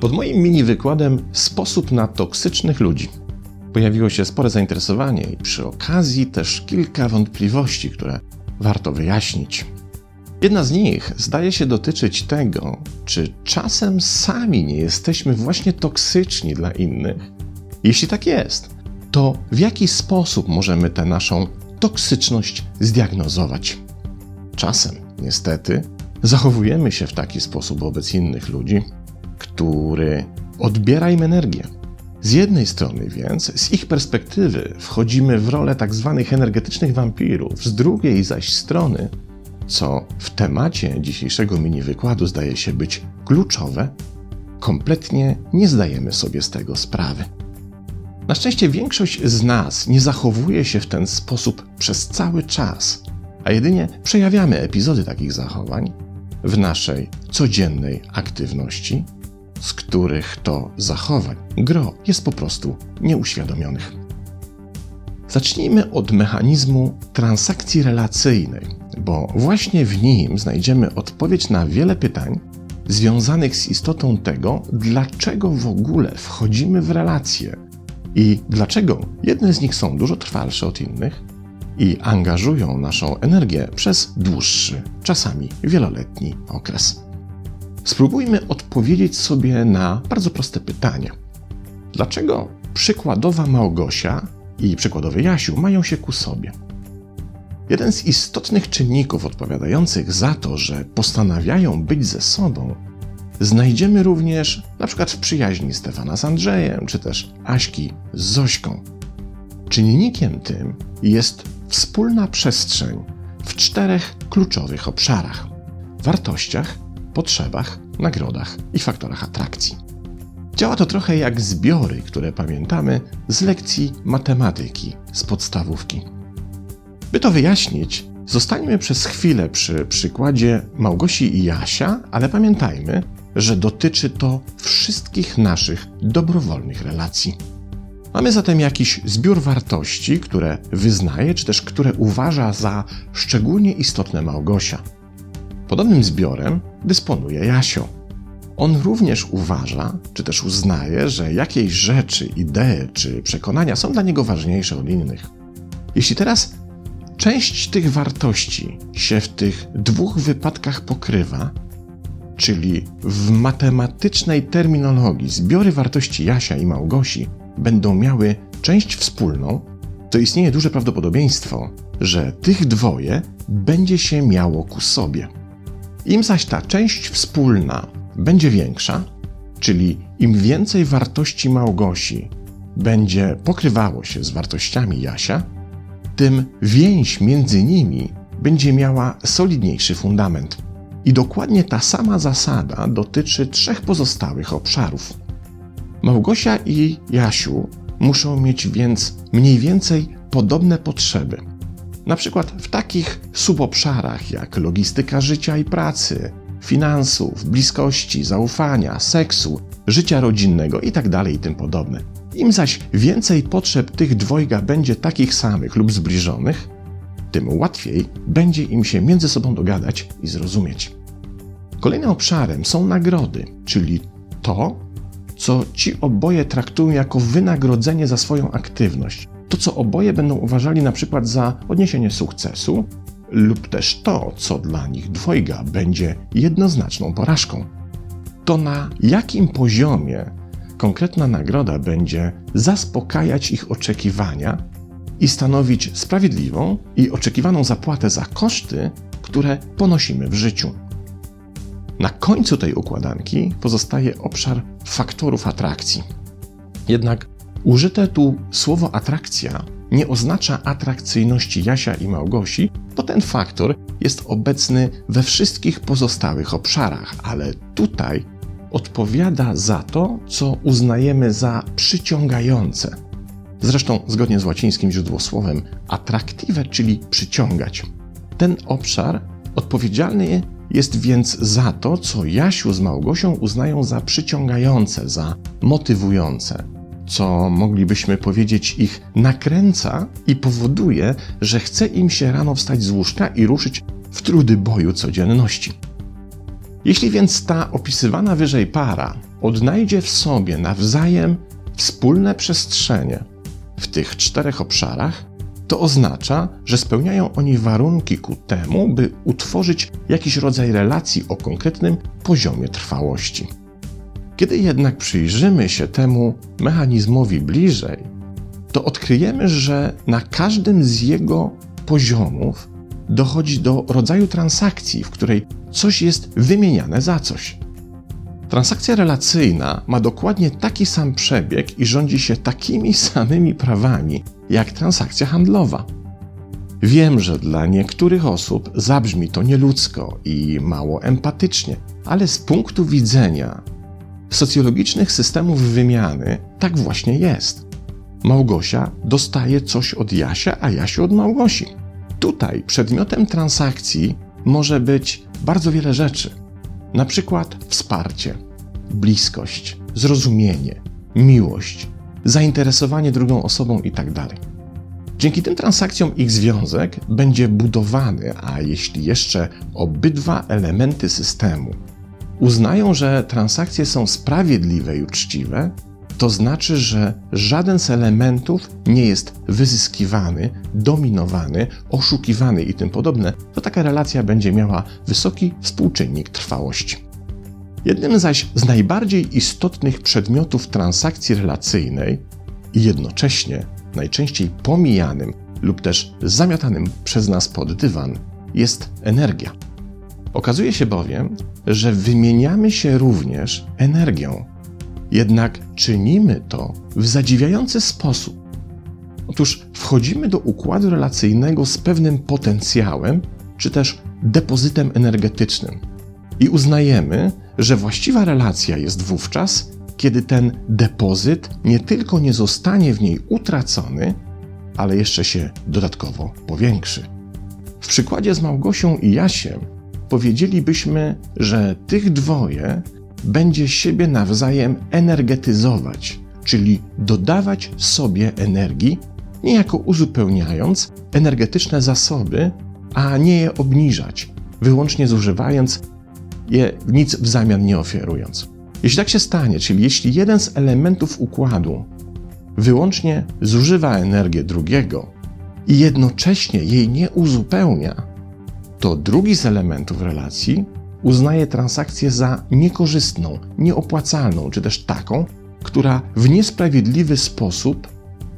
Pod moim mini wykładem sposób na toksycznych ludzi pojawiło się spore zainteresowanie i przy okazji też kilka wątpliwości, które warto wyjaśnić. Jedna z nich zdaje się dotyczyć tego, czy czasem sami nie jesteśmy właśnie toksyczni dla innych. Jeśli tak jest, to w jaki sposób możemy tę naszą toksyczność zdiagnozować? Czasem, niestety, zachowujemy się w taki sposób wobec innych ludzi, który odbiera im energię. Z jednej strony więc, z ich perspektywy, wchodzimy w rolę tak zwanych energetycznych wampirów, z drugiej zaś strony, co w temacie dzisiejszego mini wykładu zdaje się być kluczowe, kompletnie nie zdajemy sobie z tego sprawy. Na szczęście większość z nas nie zachowuje się w ten sposób przez cały czas, a jedynie przejawiamy epizody takich zachowań w naszej codziennej aktywności z których to zachowań gro jest po prostu nieuświadomionych. Zacznijmy od mechanizmu transakcji relacyjnej, bo właśnie w nim znajdziemy odpowiedź na wiele pytań związanych z istotą tego, dlaczego w ogóle wchodzimy w relacje i dlaczego jedne z nich są dużo trwalsze od innych i angażują naszą energię przez dłuższy, czasami wieloletni okres. Spróbujmy odpowiedzieć sobie na bardzo proste pytanie. Dlaczego przykładowa Małgosia i przykładowy Jasiu mają się ku sobie? Jeden z istotnych czynników odpowiadających za to, że postanawiają być ze sobą, znajdziemy również na przykład w przyjaźni Stefana z Andrzejem, czy też Aśki z Zośką. Czynnikiem tym jest wspólna przestrzeń w czterech kluczowych obszarach: wartościach, potrzebach, nagrodach i faktorach atrakcji. Działa to trochę jak zbiory, które pamiętamy z lekcji matematyki z podstawówki. By to wyjaśnić, zostańmy przez chwilę przy przykładzie Małgosi i Jasia, ale pamiętajmy, że dotyczy to wszystkich naszych dobrowolnych relacji. Mamy zatem jakiś zbiór wartości, które wyznaje, czy też które uważa za szczególnie istotne Małgosia. Podobnym zbiorem dysponuje Jasio. On również uważa, czy też uznaje, że jakieś rzeczy, idee czy przekonania są dla niego ważniejsze od innych. Jeśli teraz część tych wartości się w tych dwóch wypadkach pokrywa, czyli w matematycznej terminologii zbiory wartości Jasia i Małgosi będą miały część wspólną, to istnieje duże prawdopodobieństwo, że tych dwoje będzie się miało ku sobie. Im zaś ta część wspólna będzie większa, czyli im więcej wartości Małgosi będzie pokrywało się z wartościami Jasia, tym więź między nimi będzie miała solidniejszy fundament. I dokładnie ta sama zasada dotyczy trzech pozostałych obszarów. Małgosia i Jasiu muszą mieć więc mniej więcej podobne potrzeby na przykład w takich subobszarach jak logistyka życia i pracy, finansów, bliskości, zaufania, seksu, życia rodzinnego itd. Tak i tym podobne. Im zaś więcej potrzeb tych dwojga będzie takich samych lub zbliżonych, tym łatwiej będzie im się między sobą dogadać i zrozumieć. Kolejnym obszarem są nagrody, czyli to, co ci oboje traktują jako wynagrodzenie za swoją aktywność, to, co oboje będą uważali na przykład za odniesienie sukcesu, lub też to, co dla nich dwojga będzie jednoznaczną porażką. To na jakim poziomie konkretna nagroda będzie zaspokajać ich oczekiwania i stanowić sprawiedliwą i oczekiwaną zapłatę za koszty, które ponosimy w życiu. Na końcu tej układanki pozostaje obszar faktorów atrakcji. Jednak Użyte tu słowo atrakcja nie oznacza atrakcyjności Jasia i Małgosi, bo ten faktor jest obecny we wszystkich pozostałych obszarach, ale tutaj odpowiada za to, co uznajemy za przyciągające. Zresztą, zgodnie z łacińskim źródłosłowem, atraktive, czyli przyciągać. Ten obszar odpowiedzialny jest więc za to, co Jasiu z Małgosią uznają za przyciągające, za motywujące. co moglibyśmy powiedzieć ich nakręca i powoduje, że chce im się rano wstać z łóżka i ruszyć w trudy boju codzienności. Jeśli więc ta opisywana wyżej para odnajdzie w sobie nawzajem wspólne przestrzenie w tych czterech obszarach, to oznacza, że spełniają oni warunki ku temu, by utworzyć jakiś rodzaj relacji o konkretnym poziomie trwałości. Kiedy jednak przyjrzymy się temu mechanizmowi bliżej, to odkryjemy, że na każdym z jego poziomów dochodzi do rodzaju transakcji, w której coś jest wymieniane za coś. Transakcja relacyjna ma dokładnie taki sam przebieg i rządzi się takimi samymi prawami jak transakcja handlowa. Wiem, że dla niektórych osób zabrzmi to nieludzko i mało empatycznie, ale z punktu widzenia socjologicznych systemów wymiany tak właśnie jest. Małgosia dostaje coś od Jasia, a Jasiu od Małgosi. Tutaj przedmiotem transakcji może być bardzo wiele rzeczy. Na przykład wsparcie, bliskość, zrozumienie, miłość, zainteresowanie drugą osobą itd. Tak Dzięki tym transakcjom ich związek będzie budowany, a jeśli jeszcze obydwa elementy systemu uznają, że transakcje są sprawiedliwe i uczciwe, to znaczy, że żaden z elementów nie jest wyzyskiwany, dominowany, oszukiwany i tym podobne, to taka relacja będzie miała wysoki współczynnik trwałości. Jednym zaś z najbardziej istotnych przedmiotów transakcji relacyjnej i jednocześnie najczęściej pomijanym lub też zamiatanym przez nas pod dywan jest energia. Okazuje się bowiem, że wymieniamy się również energią. Jednak czynimy to w zadziwiający sposób. Otóż wchodzimy do układu relacyjnego z pewnym potencjałem, czy też depozytem energetycznym i uznajemy, że właściwa relacja jest wówczas, kiedy ten depozyt nie tylko nie zostanie w niej utracony, ale jeszcze się dodatkowo powiększy. W przykładzie z Małgosią i Jasiem powiedzielibyśmy, że tych dwoje będzie siebie nawzajem energetyzować, czyli dodawać sobie energii, niejako uzupełniając energetyczne zasoby, a nie je obniżać, wyłącznie zużywając je nic w zamian nie oferując. Jeśli tak się stanie, czyli jeśli jeden z elementów układu wyłącznie zużywa energię drugiego i jednocześnie jej nie uzupełnia, to drugi z elementów relacji uznaje transakcję za niekorzystną, nieopłacalną, czy też taką, która w niesprawiedliwy sposób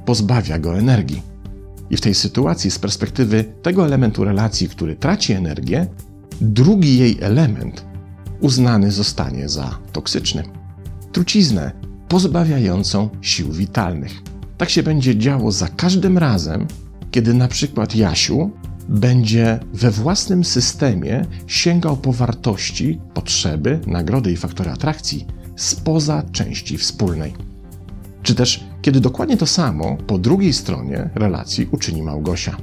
pozbawia go energii. I w tej sytuacji, z perspektywy tego elementu relacji, który traci energię, drugi jej element uznany zostanie za toksyczny. Truciznę pozbawiającą sił witalnych. Tak się będzie działo za każdym razem, kiedy na przykład Jasiu będzie we własnym systemie sięgał po wartości, potrzeby, nagrody i faktory atrakcji spoza części wspólnej. Czy też kiedy dokładnie to samo po drugiej stronie relacji uczyni Małgosia.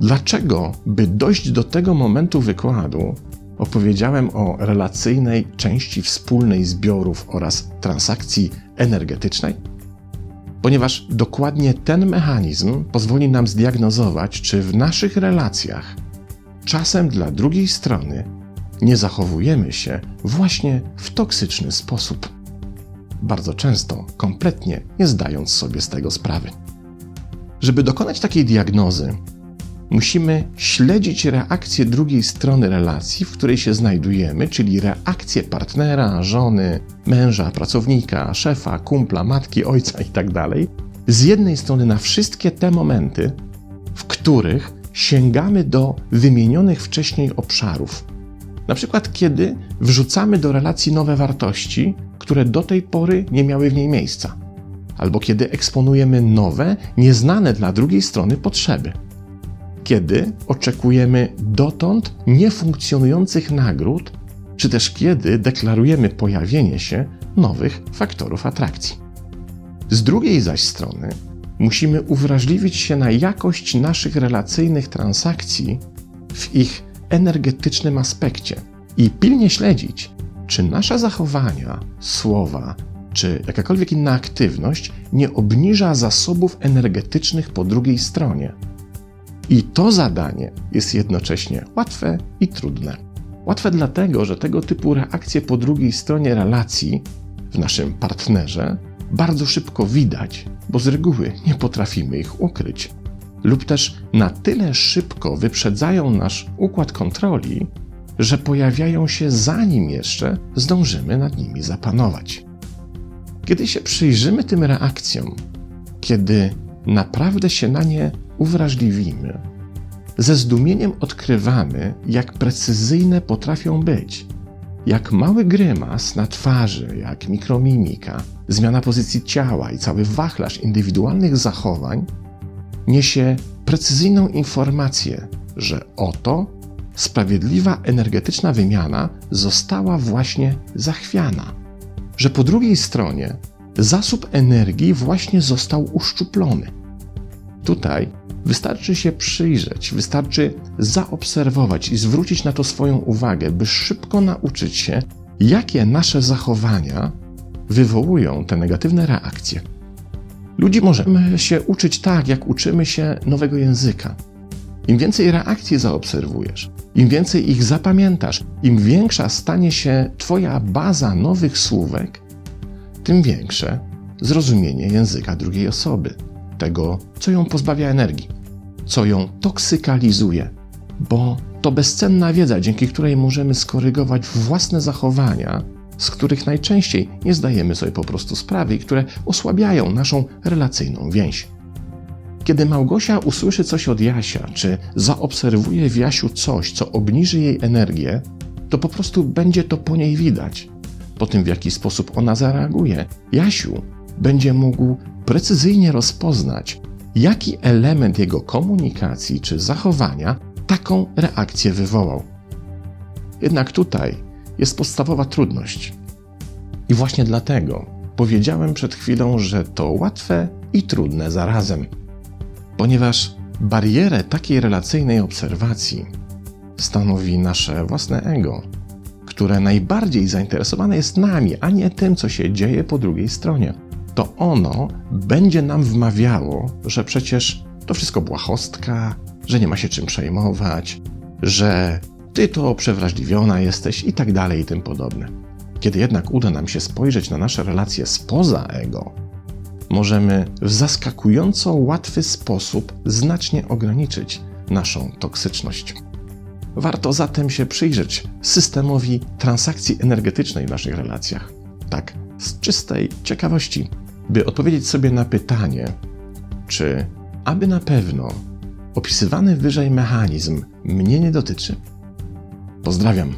Dlaczego, by dojść do tego momentu wykładu, opowiedziałem o relacyjnej części wspólnej zbiorów oraz transakcji energetycznej? Ponieważ dokładnie ten mechanizm pozwoli nam zdiagnozować, czy w naszych relacjach czasem dla drugiej strony nie zachowujemy się właśnie w toksyczny sposób. Bardzo często, kompletnie nie zdając sobie z tego sprawy. Żeby dokonać takiej diagnozy, musimy śledzić reakcję drugiej strony relacji, w której się znajdujemy, czyli reakcję partnera, żony, męża, pracownika, szefa, kumpla, matki, ojca itd. Tak z jednej strony na wszystkie te momenty, w których sięgamy do wymienionych wcześniej obszarów. Na przykład, kiedy wrzucamy do relacji nowe wartości, które do tej pory nie miały w niej miejsca, albo kiedy eksponujemy nowe, nieznane dla drugiej strony potrzeby kiedy oczekujemy dotąd niefunkcjonujących nagród, czy też kiedy deklarujemy pojawienie się nowych faktorów atrakcji. Z drugiej zaś strony, musimy uwrażliwić się na jakość naszych relacyjnych transakcji w ich energetycznym aspekcie i pilnie śledzić, czy nasze zachowania, słowa, czy jakakolwiek inna aktywność nie obniża zasobów energetycznych po drugiej stronie. I to zadanie jest jednocześnie łatwe i trudne. Łatwe dlatego, że tego typu reakcje po drugiej stronie relacji w naszym partnerze bardzo szybko widać, bo z reguły nie potrafimy ich ukryć, lub też na tyle szybko wyprzedzają nasz układ kontroli, że pojawiają się zanim jeszcze zdążymy nad nimi zapanować. Kiedy się przyjrzymy tym reakcjom, kiedy naprawdę się na nie uwrażliwimy, ze zdumieniem odkrywamy, jak precyzyjne potrafią być. Jak mały grymas na twarzy, jak mikromimika, zmiana pozycji ciała i cały wachlarz indywidualnych zachowań niesie precyzyjną informację, że oto sprawiedliwa energetyczna wymiana została właśnie zachwiana, że po drugiej stronie zasób energii właśnie został uszczuplony. Tutaj wystarczy się przyjrzeć, wystarczy zaobserwować i zwrócić na to swoją uwagę, by szybko nauczyć się, jakie nasze zachowania wywołują te negatywne reakcje. Ludzi możemy się uczyć tak, jak uczymy się nowego języka. Im więcej reakcji zaobserwujesz, im więcej ich zapamiętasz, im większa stanie się Twoja baza nowych słówek, tym większe zrozumienie języka drugiej osoby, tego, co ją pozbawia energii, co ją toksykalizuje, bo to bezcenna wiedza, dzięki której możemy skorygować własne zachowania, z których najczęściej nie zdajemy sobie po prostu sprawy i które osłabiają naszą relacyjną więź. Kiedy Małgosia usłyszy coś od Jasia, czy zaobserwuje w Jasiu coś, co obniży jej energię, to po prostu będzie to po niej widać, po tym w jaki sposób ona zareaguje. Jasiu będzie mógł precyzyjnie rozpoznać, jaki element jego komunikacji czy zachowania taką reakcję wywołał. Jednak tutaj jest podstawowa trudność. I właśnie dlatego powiedziałem przed chwilą, że to łatwe i trudne zarazem ponieważ barierę takiej relacyjnej obserwacji stanowi nasze własne ego, które najbardziej zainteresowane jest nami, a nie tym, co się dzieje po drugiej stronie. To ono będzie nam wmawiało, że przecież to wszystko błahostka, że nie ma się czym przejmować, że ty to przewrażliwiona jesteś i tak dalej i tym podobne. Kiedy jednak uda nam się spojrzeć na nasze relacje spoza ego, możemy w zaskakująco łatwy sposób znacznie ograniczyć naszą toksyczność. Warto zatem się przyjrzeć systemowi transakcji energetycznej w naszych relacjach, tak z czystej ciekawości, by odpowiedzieć sobie na pytanie, czy aby na pewno opisywany wyżej mechanizm mnie nie dotyczy. Pozdrawiam.